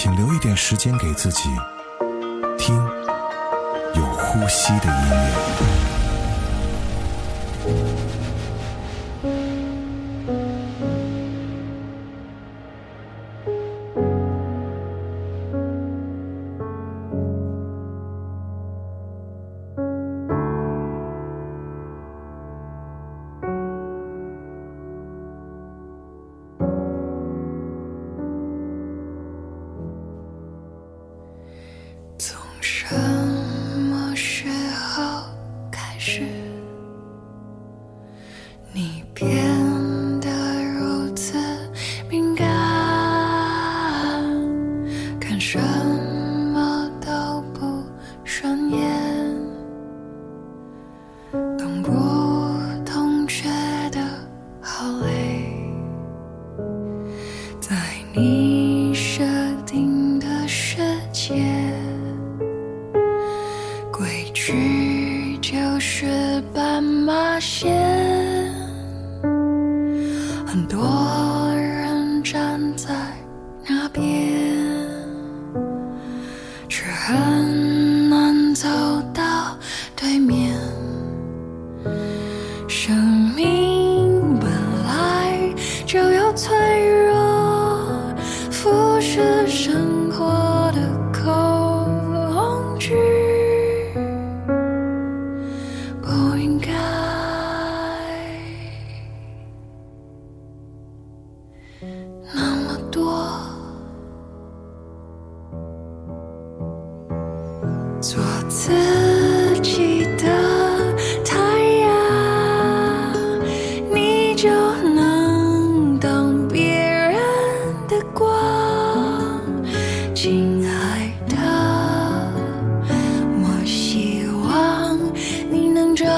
请留一点时间给自己，听有呼吸的音乐。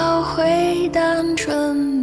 找回单纯。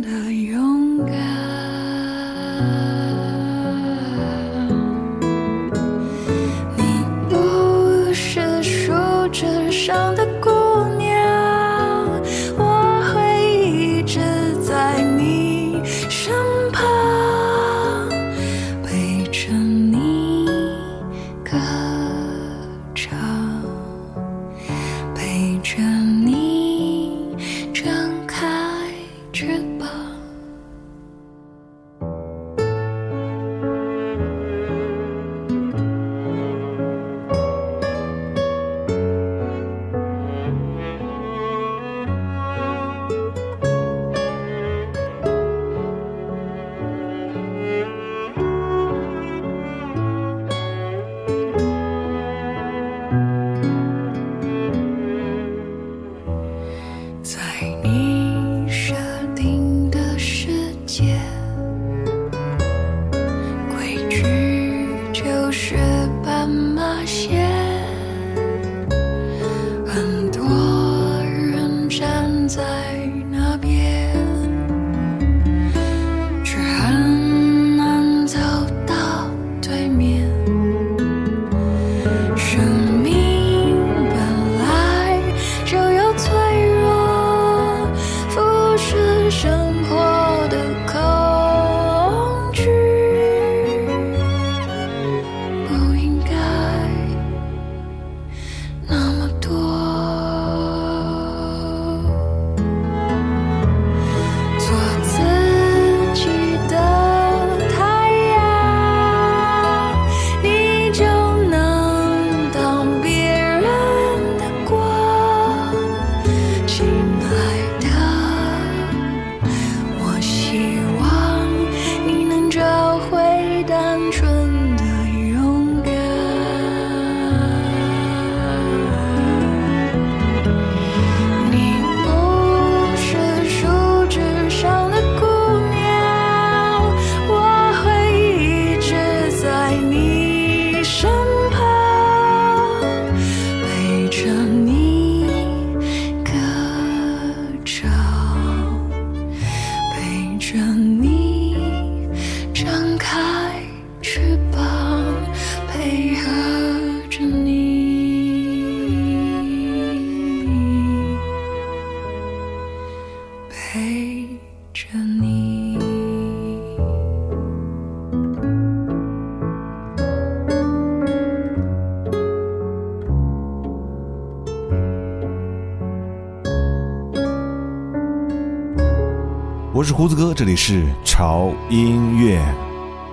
是胡子哥，这里是潮音乐。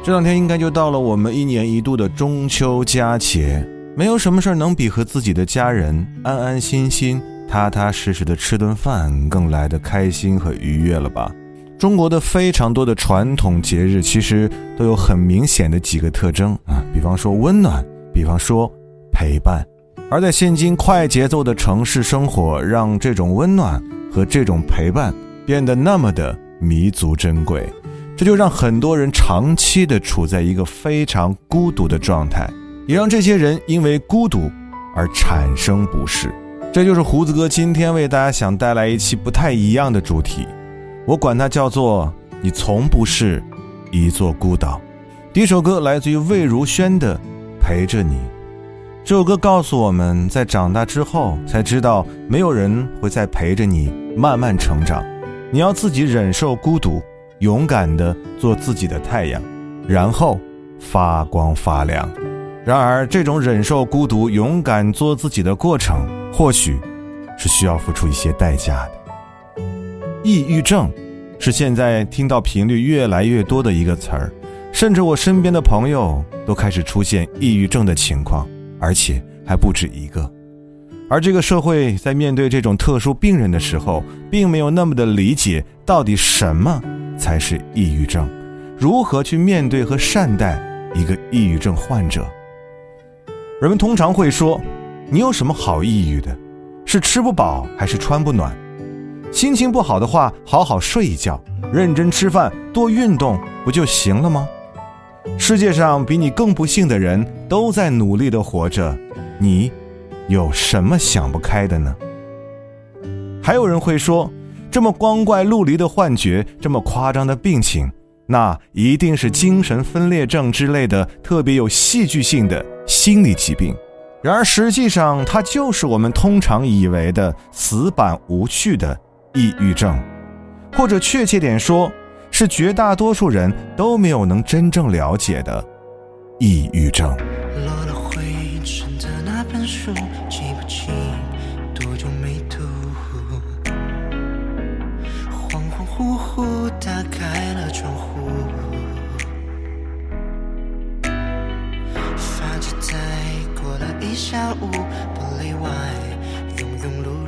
这两天应该就到了我们一年一度的中秋佳节，没有什么事儿能比和自己的家人安安心心、踏踏实实的吃顿饭更来的开心和愉悦了吧？中国的非常多的传统节日其实都有很明显的几个特征啊，比方说温暖，比方说陪伴。而在现今快节奏的城市生活，让这种温暖和这种陪伴变得那么的。弥足珍贵，这就让很多人长期的处在一个非常孤独的状态，也让这些人因为孤独而产生不适。这就是胡子哥今天为大家想带来一期不太一样的主题，我管它叫做“你从不是一座孤岛”。第一首歌来自于魏如萱的《陪着你》，这首歌告诉我们在长大之后才知道，没有人会再陪着你慢慢成长。你要自己忍受孤独，勇敢地做自己的太阳，然后发光发亮。然而，这种忍受孤独、勇敢做自己的过程，或许是需要付出一些代价的。抑郁症是现在听到频率越来越多的一个词儿，甚至我身边的朋友都开始出现抑郁症的情况，而且还不止一个。而这个社会在面对这种特殊病人的时候，并没有那么的理解到底什么才是抑郁症，如何去面对和善待一个抑郁症患者。人们通常会说：“你有什么好抑郁的？是吃不饱还是穿不暖？心情不好的话，好好睡一觉，认真吃饭，多运动，不就行了吗？”世界上比你更不幸的人都在努力的活着，你。有什么想不开的呢？还有人会说，这么光怪陆离的幻觉，这么夸张的病情，那一定是精神分裂症之类的特别有戏剧性的心理疾病。然而，实际上它就是我们通常以为的死板无趣的抑郁症，或者确切点说，是绝大多数人都没有能真正了解的抑郁症。书记不清多久没读恍恍惚惚打开了窗户发着呆过了一下午不例外庸庸碌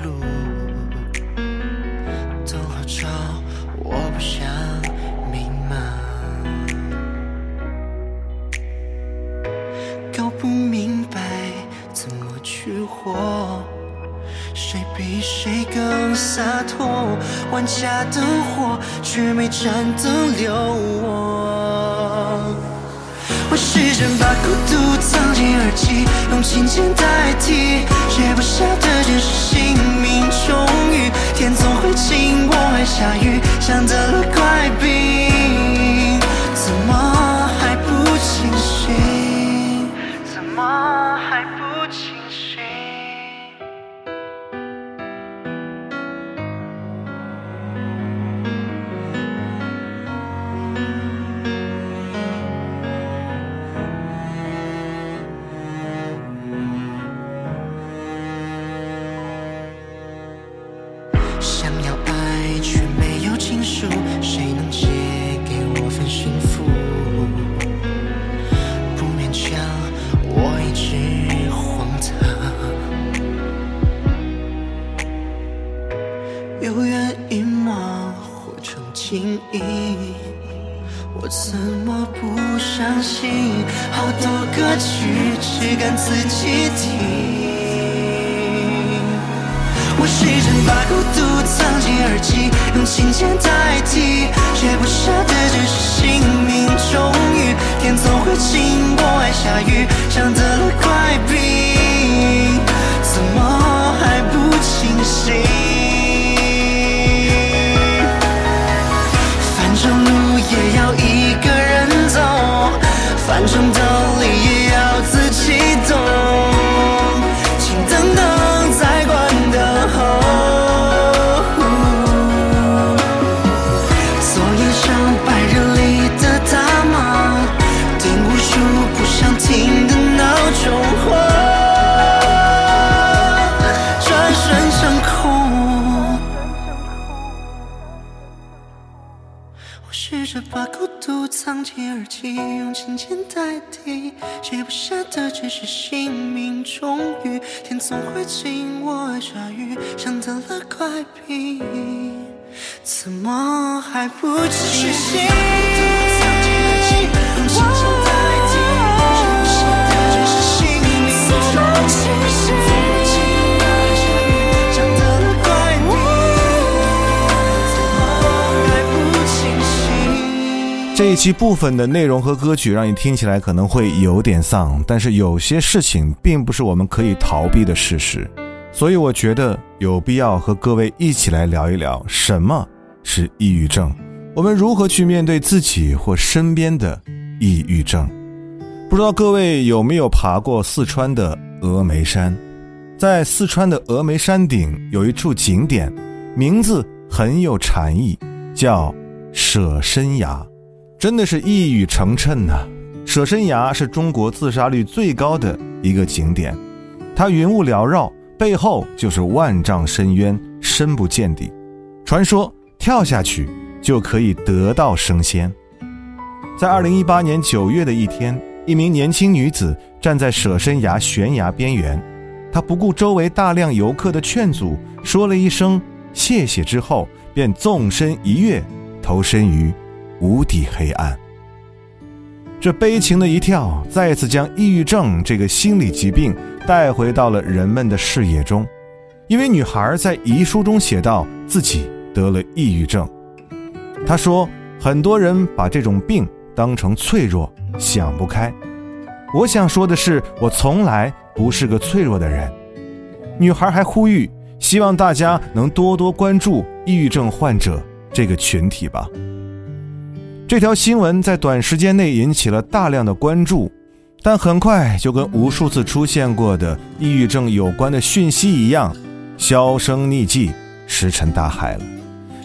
万家灯火，却没盏灯留我。我试着把孤独藏进耳机，用琴键代替，写不下的真实姓名终于，天总会晴，我爱下雨，像得了怪病，想要爱却没试着把孤独藏进耳机，用琴键代替，写不下的只是姓名。终于，天总会晴，我爱下雨，像得了怪病，怎么还不清醒？这一期部分的内容和歌曲让你听起来可能会有点丧，但是有些事情并不是我们可以逃避的事实，所以我觉得有必要和各位一起来聊一聊什么是抑郁症，我们如何去面对自己或身边的抑郁症。不知道各位有没有爬过四川的峨眉山？在四川的峨眉山顶有一处景点，名字很有禅意，叫舍身崖。真的是一语成谶呐、舍身崖是中国自杀率最高的一个景点，它云雾缭绕，背后就是万丈深渊，深不见底。传说跳下去就可以得道升仙。在二零一八年九月的一天，一名年轻女子站在舍身崖悬崖边缘，她不顾周围大量游客的劝阻，说了一声“谢谢”之后，便纵身一跃，投身于无底黑暗。这悲情的一跳，再次将抑郁症这个心理疾病带回到了人们的视野中。因为女孩在遗书中写道自己得了抑郁症。她说，很多人把这种病当成脆弱，想不开。我想说的是，我从来不是个脆弱的人。女孩还呼吁，希望大家能多多关注抑郁症患者这个群体吧。这条新闻在短时间内引起了大量的关注，但很快就跟无数次出现过的抑郁症有关的讯息一样，销声匿迹，石沉大海了。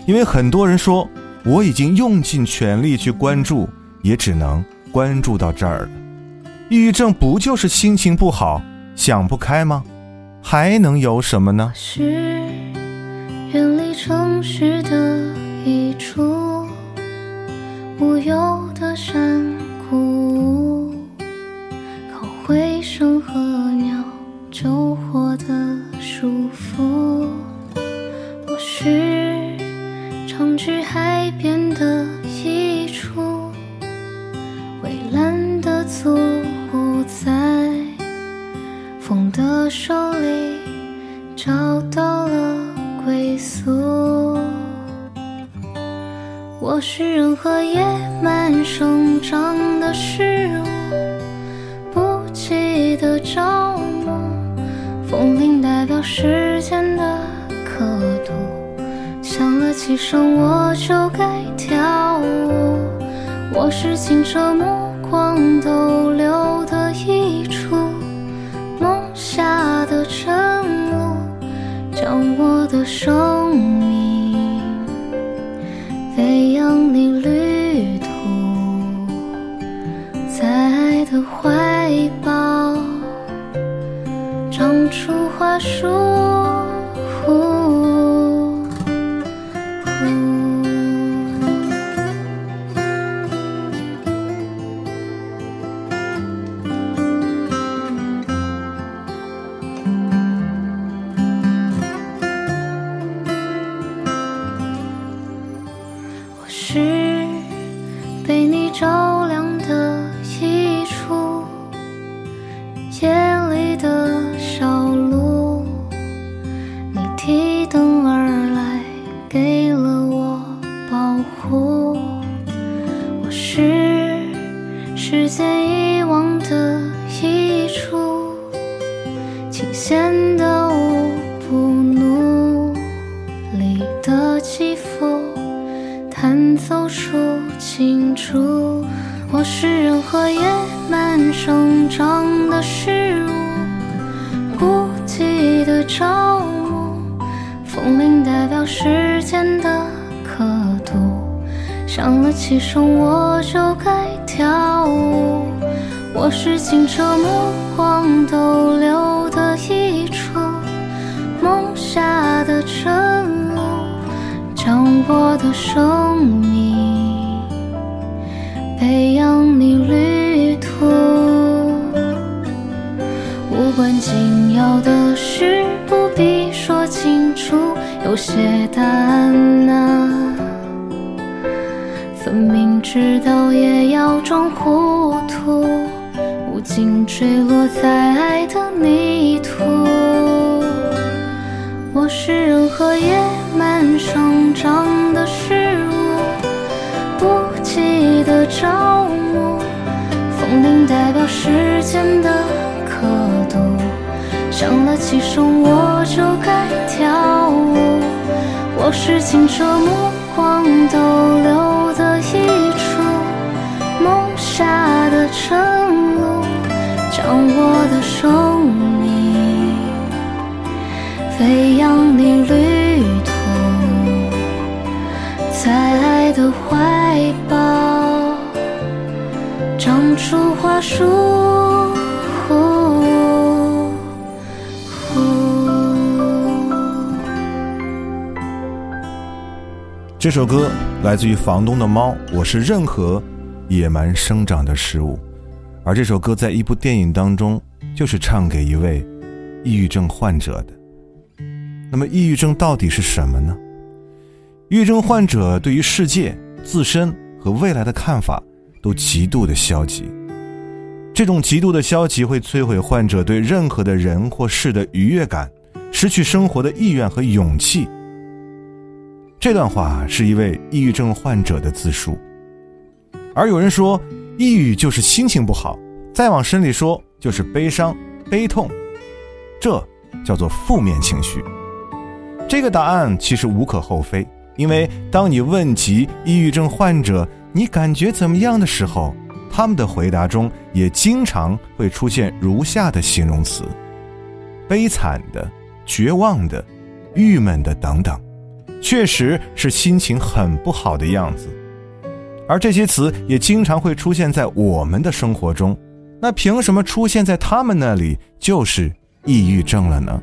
因为很多人说，我已经用尽全力去关注，也只能关注到这儿了。抑郁症不就是心情不好、想不开吗？还能有什么呢？是远离城市的一处无忧的山谷，靠回声和鸟救活的舒服。我是常去海边的一处蔚蓝的作物，在风的手里是任何野蛮生长的事物，不记得着魔。风铃代表时间的刻度，响了几声我就该跳舞。我是清澈目光逗留的一处。梦下的晨雾，将我的手和野蛮生长的事物，不羁的朝暮。风铃代表时间的刻度，响了几声我就该跳舞。我是清澈目光逗留的一处，梦下的晨露。将我的生命飞扬这首歌来自于房东的猫，我是任何野蛮生长的食物。而这首歌在一部电影当中，就是唱给一位抑郁症患者的。那么，抑郁症到底是什么呢？抑郁症患者对于世界、自身和未来的看法都极度的消极。这种极度的消极会摧毁患者对任何的人或事的愉悦感，失去生活的意愿和勇气。这段话是一位抑郁症患者的自述，而有人说。抑郁就是心情不好，再往深里说就是悲伤、悲痛，这叫做负面情绪。这个答案其实无可厚非，因为当你问及抑郁症患者你感觉怎么样的时候，他们的回答中也经常会出现如下的形容词：悲惨的、绝望的、郁闷的等等，确实是心情很不好的样子。而这些词也经常会出现在我们的生活中，那凭什么出现在他们那里就是抑郁症了呢？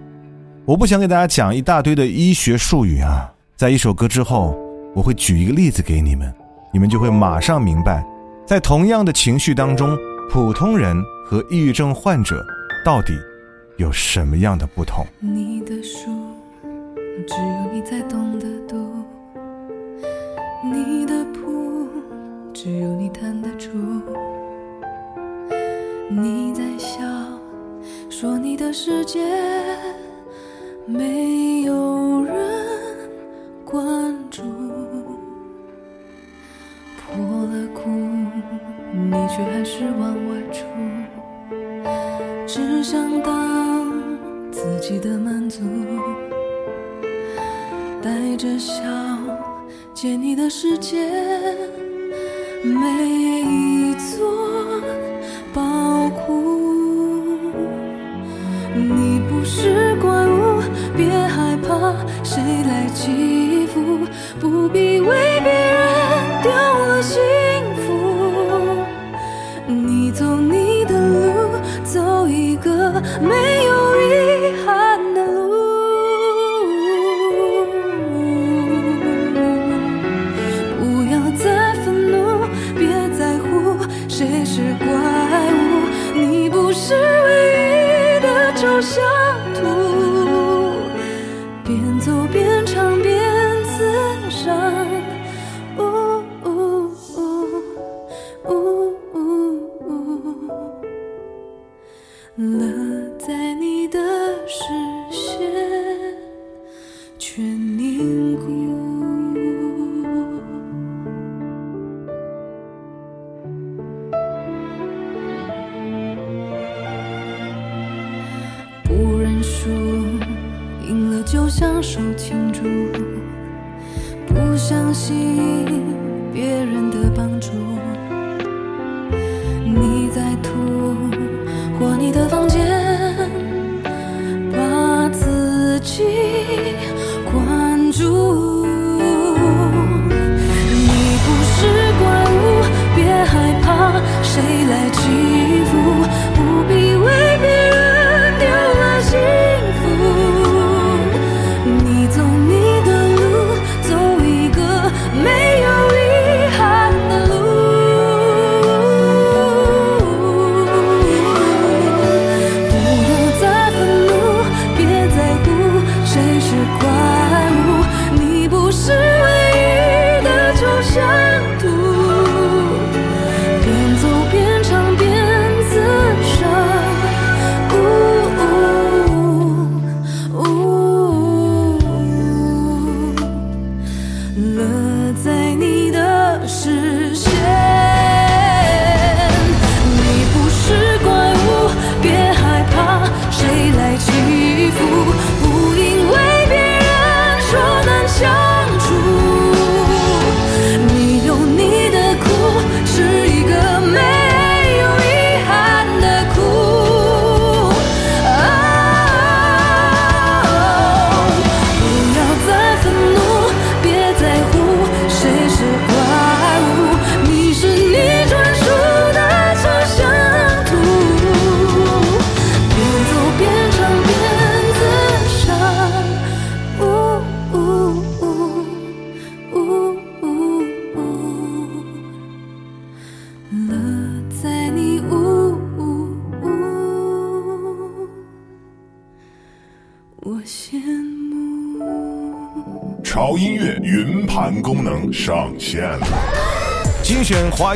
我不想给大家讲一大堆的医学术语啊，在一首歌之后，我会举一个例子给你们，你们就会马上明白，在同样的情绪当中，普通人和抑郁症患者到底有什么样的不同。你的书，只有你才懂得读，你的谱。只有你弹得出，你在笑，说你的世界没有人关注，破了裤，你却还是往外出，只想当自己的满足，带着笑，借你的世界。每一座宝库，你不是怪物，别害怕，谁来欺负？不必为就享受庆祝，不相信别人的帮助。你在吐，或你的房间把自己关住。你不是怪物，别害怕，谁来？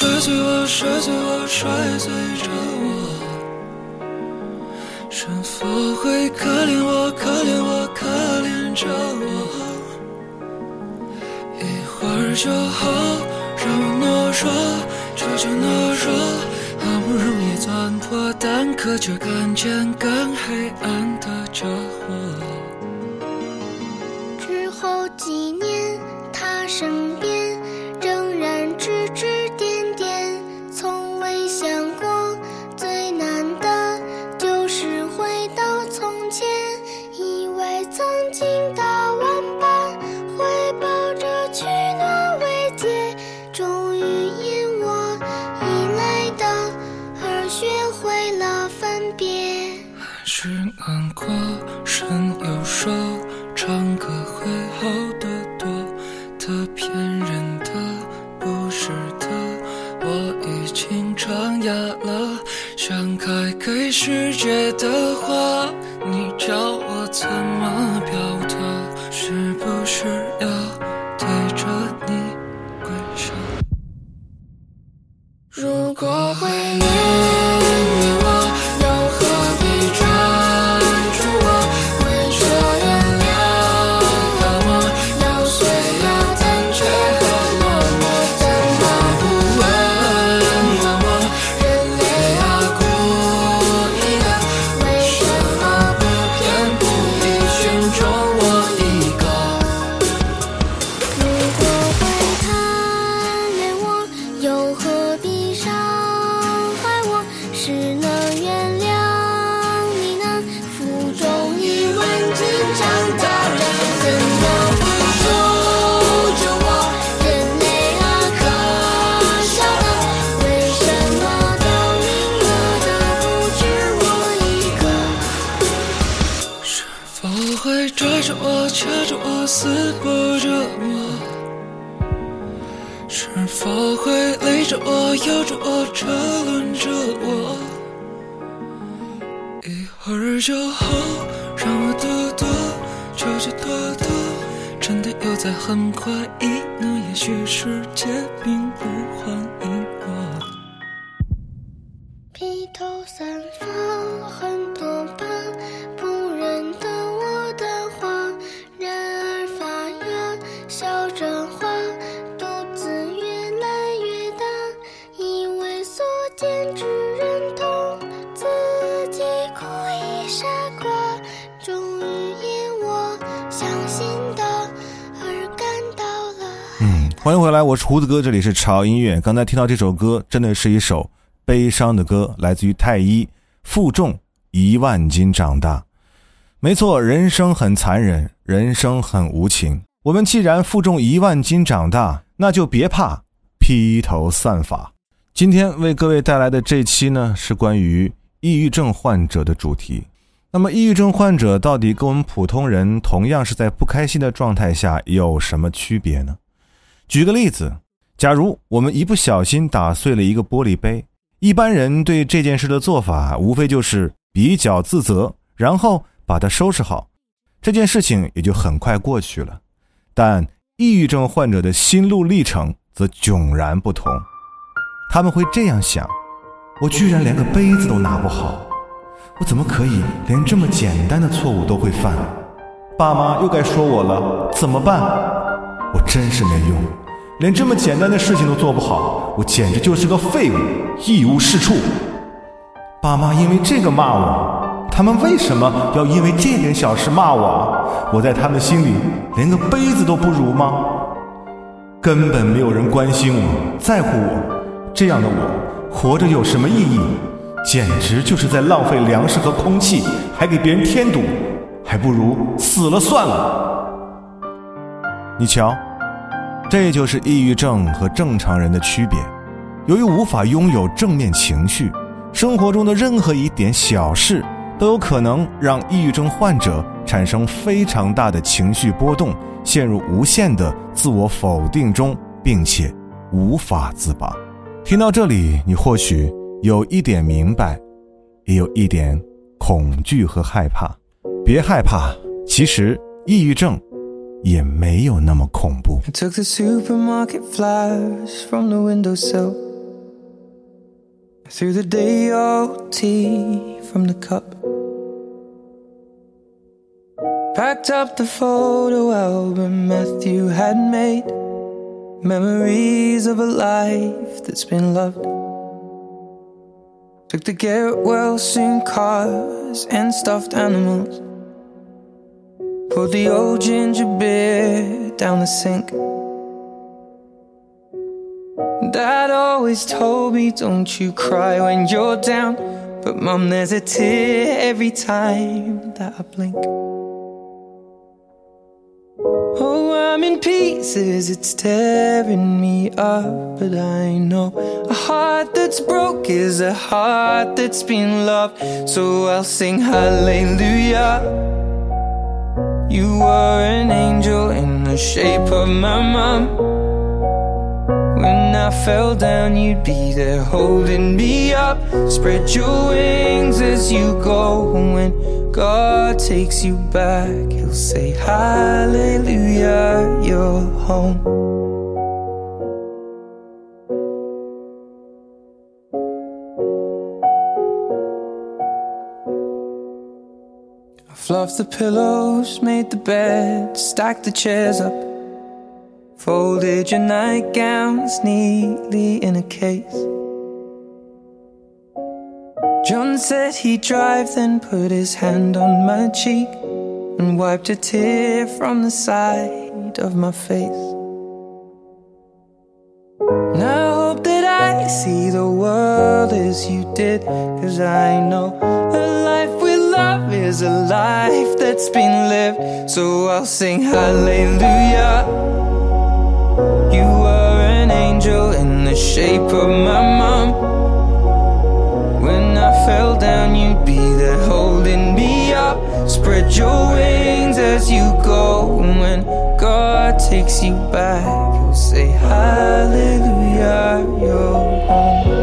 摔碎我，摔碎我，摔碎着我？是否会可怜我，可怜我，可怜着我？一会儿就好，让我懦弱，这就懦弱。好不容易钻破蛋壳，却看见更黑暗散发很多吧，不认得我的话，然而发芽，笑着花，肚子越来越大，以为所见之人同自己故意傻瓜，终于因我相信的而感到了。嗯，欢迎回来，我是胡子哥，这里是潮音乐，刚才听到这首歌真的是一首。悲伤的歌，来自于太一，负重一万斤长大。没错，人生很残忍，人生很无情。我们既然负重一万斤长大，那就别怕披头散发。今天为各位带来的这期呢，是关于抑郁症患者的主题。那么，抑郁症患者到底跟我们普通人同样是在不开心的状态下有什么区别呢？举个例子，假如我们一不小心打碎了一个玻璃杯，一般人对这件事的做法无非就是比较自责，然后把它收拾好，这件事情也就很快过去了。但抑郁症患者的心路历程则迥然不同，他们会这样想：我居然连个杯子都拿不好，我怎么可以连这么简单的错误都会犯？爸妈又该说我了，怎么办？我真是没用。连这么简单的事情都做不好，我简直就是个废物，一无是处。爸妈因为这个骂我，他们为什么要因为这点小事骂我？我在他们心里连个杯子都不如吗？根本没有人关心我，在乎我，这样的我活着有什么意义？简直就是在浪费粮食和空气，还给别人添堵，还不如死了算了。你瞧。这就是抑郁症和正常人的区别。由于无法拥有正面情绪，生活中的任何一点小事都有可能让抑郁症患者产生非常大的情绪波动，陷入无限的自我否定中，并且无法自拔。听到这里，你或许有一点明白，也有一点恐惧和害怕。别害怕，其实抑郁症。也没有那么恐怖。I took the supermarket flyers from the windowsill. I threw the day old tea from the cup. Packed up the photo album Matthew had made. Memories of a life that's been loved. Took the get well soon cars and stuffed animals. Put the old ginger beer down the sink. Dad always told me, don't you cry when you're down. But mum, there's a tear every time that I blink. Oh, I'm in pieces, it's tearing me up. But I know a heart that's broke is a heart that's been loved. So I'll sing hallelujah. You were an angel in the shape of my mom. When I fell down, you'd be there holding me up. Spread your wings as you go. When God takes you back, He'll say, Hallelujah, you're home. Fluffed the pillows, made the bed, stacked the chairs up. Folded your nightgowns neatly in a case. John said he'd drive, then put his hand on my cheek and wiped a tear from the side of my face. And I hope that I see the world as you did, cause I know love is a life that's been lived. So I'll sing hallelujah. You were an angel in the shape of my mom. When I fell down, you'd be there holding me up. Spread your wings as you go. And when God takes you back, you'll say hallelujah. You're home.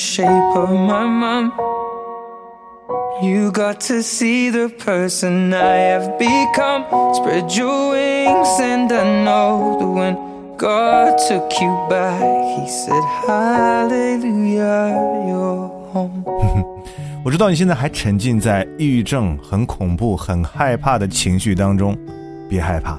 Shape of my mom. You got to see the person I have become. Spread your wings, and I know the when God took you back, He said, Hallelujah, you're home. 我知道你现在还沉浸在抑郁症很恐怖、很害怕的情绪当中，别害怕。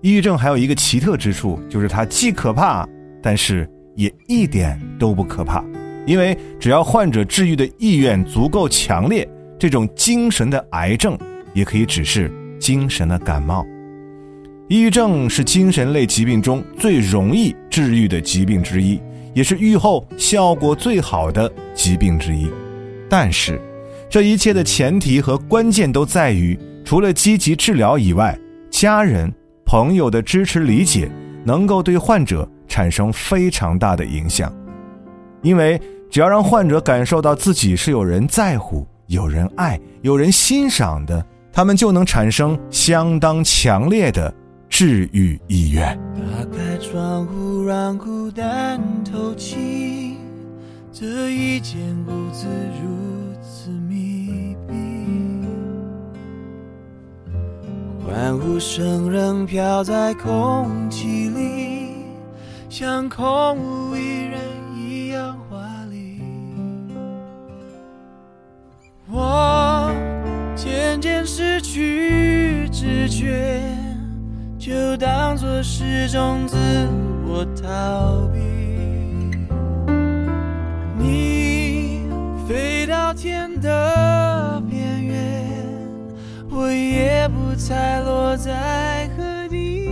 抑郁症还有一个奇特之处，就是它既可怕，但是也一点都不可怕，因为只要患者治愈的意愿足够强烈，这种精神的癌症也可以只是精神的感冒。抑郁症是精神类疾病中最容易治愈的疾病之一，也是愈后效果最好的疾病之一。但是，这一切的前提和关键都在于，除了积极治疗以外，家人、朋友的支持理解，能够对患者产生非常大的影响。因为只要让患者感受到自己是有人在乎、有人爱、有人欣赏的，他们就能产生相当强烈的治愈意愿。打开窗户，让孤单透气。这一间屋子如此密闭，欢呼声仍飘在空气里，像空无一人我渐渐失去知觉，就当作是种自我逃避。你飞到天的边缘，我也不猜落在何地。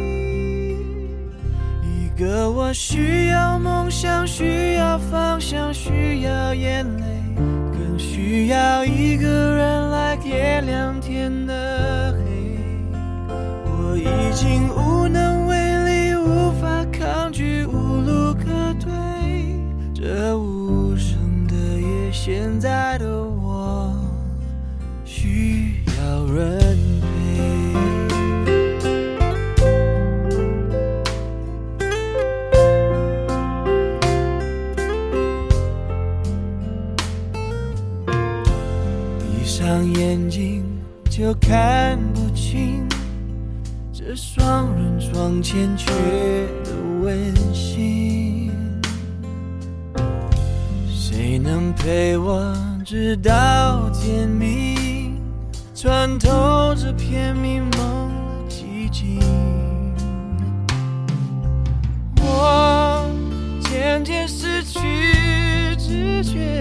一个我需要梦想，需要方向，需要眼泪，需要一个人来点亮天的黑。我已经无能为力，无法抗拒，无路可退。这无声的夜，现在的我需要人上眼睛就看不清这双人床欠缺的温馨。谁能陪我直到天明，穿透这片迷蒙的寂静？我渐渐失去知觉，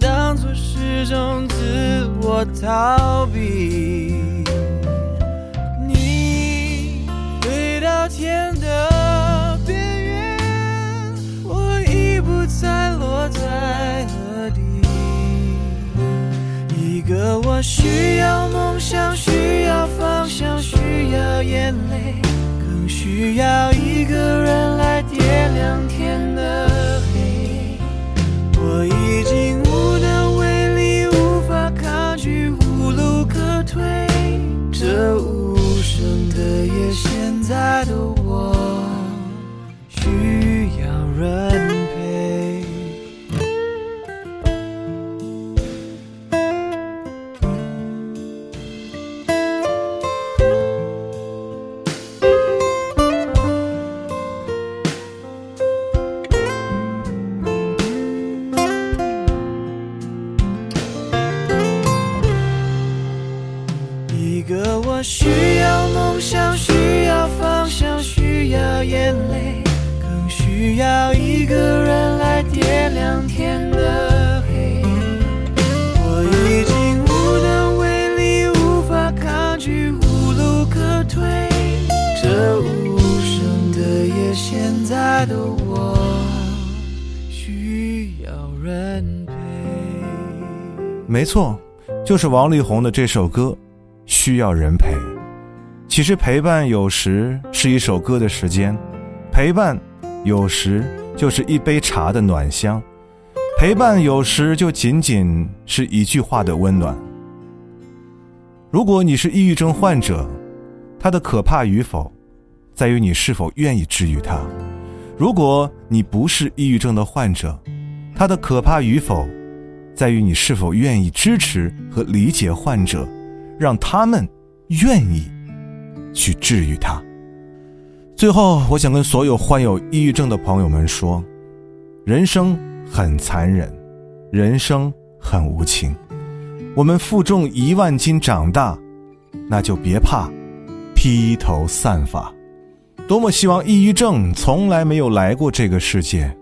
当作是种自我逃避。你飞到天的边缘，我已不再落在何地。一个我需要梦想，需要方向，需要眼泪，更需要一个人来点亮天的在的我需要人。没错，就是王力宏的这首歌，需要人陪。其实陪伴有时是一首歌的时间，陪伴有时就是一杯茶的暖香，陪伴有时就仅仅是一句话的温暖。如果你是抑郁症患者，他的可怕与否，在于你是否愿意治愈他。如果你不是抑郁症的患者，他的可怕与否，在于你是否愿意支持和理解患者，让他们愿意去治愈他。最后，我想跟所有患有抑郁症的朋友们说：人生很残忍，人生很无情。我们负重一万斤长大，那就别怕披头散发。多么希望抑郁症从来没有来过这个世界，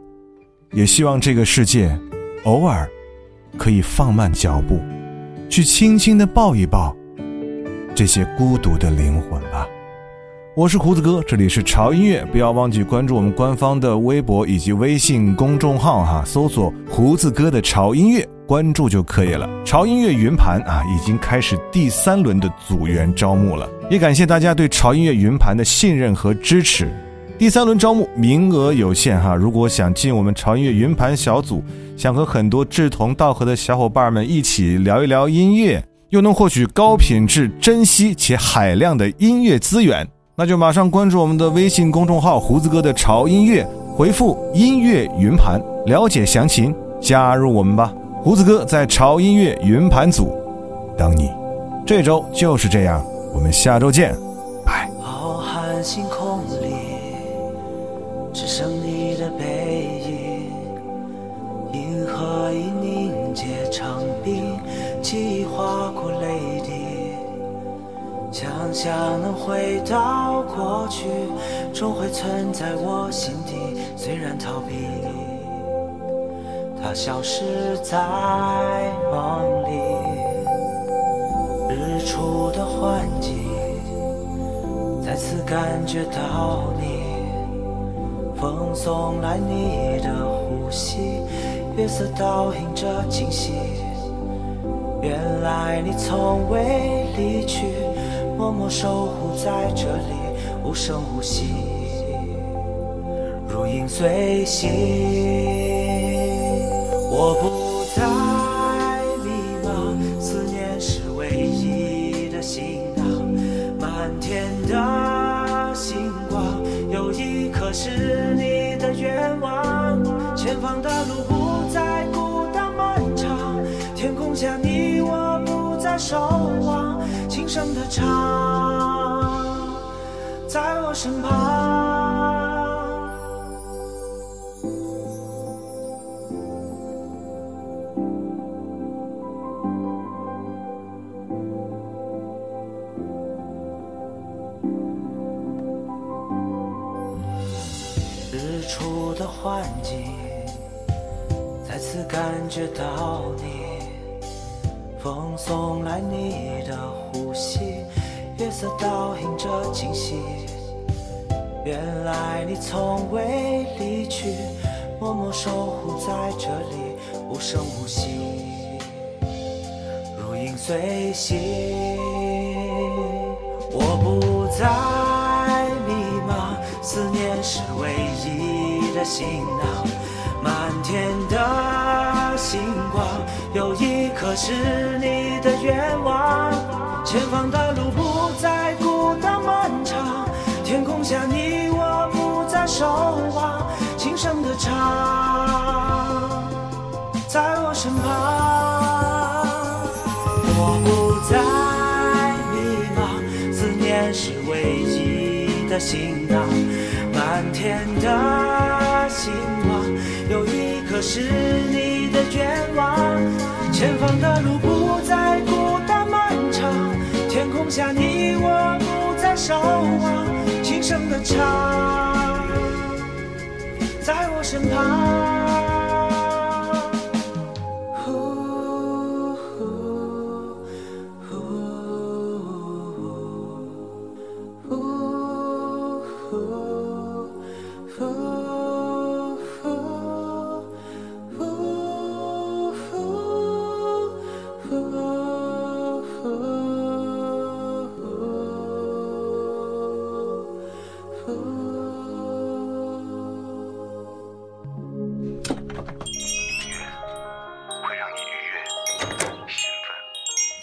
也希望这个世界偶尔可以放慢脚步，去轻轻的抱一抱这些孤独的灵魂吧。我是胡子哥，这里是潮音乐，不要忘记关注我们官方的微博以及微信公众号哈，搜索“胡子哥的潮音乐”。关注就可以了。潮音乐云盘啊，已经开始第三轮的组员招募了，也感谢大家对潮音乐云盘的信任和支持。第三轮招募名额有限哈，如果想进我们潮音乐云盘小组，想和很多志同道合的小伙伴们一起聊一聊音乐，又能获取高品质、珍惜且海量的音乐资源，那就马上关注我们的微信公众号“胡子哥的潮音乐”，回复“音乐云盘”了解详情，加入我们吧。胡子哥在潮音乐云盘组等你，这周就是这样，我们下周见，拜。浩瀚星空，只剩你的背影，银河已凝结成冰，记忆划过泪滴。想象能回到过去，终会存在我心底，虽然逃避。它消失在梦里，日出的幻境，再次感觉到你，风送来你的呼吸，月色倒映着惊喜。原来你从未离去，默默守护在这里，无声无息，如影随形。我不声的唱，在我身旁。日出的幻境，再次感觉到你，风送来你的呼吸，月色倒映着惊喜。原来你从未离去，默默守护在这里，无声无息，如影随形。我不再迷茫，思念是唯一。的行囊，满天的，一颗是你的愿望。前方的路不再孤单漫长，天空下你我不再守望，轻声的唱，在我身旁。我不再迷茫，思念是唯一的行囊，满天的。星光有一颗是你的愿望，前方的路不再孤单漫长，天空下你我不再守望，轻声的唱，在我身旁。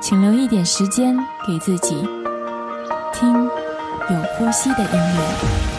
请留一点时间给自己，听有呼吸的音乐。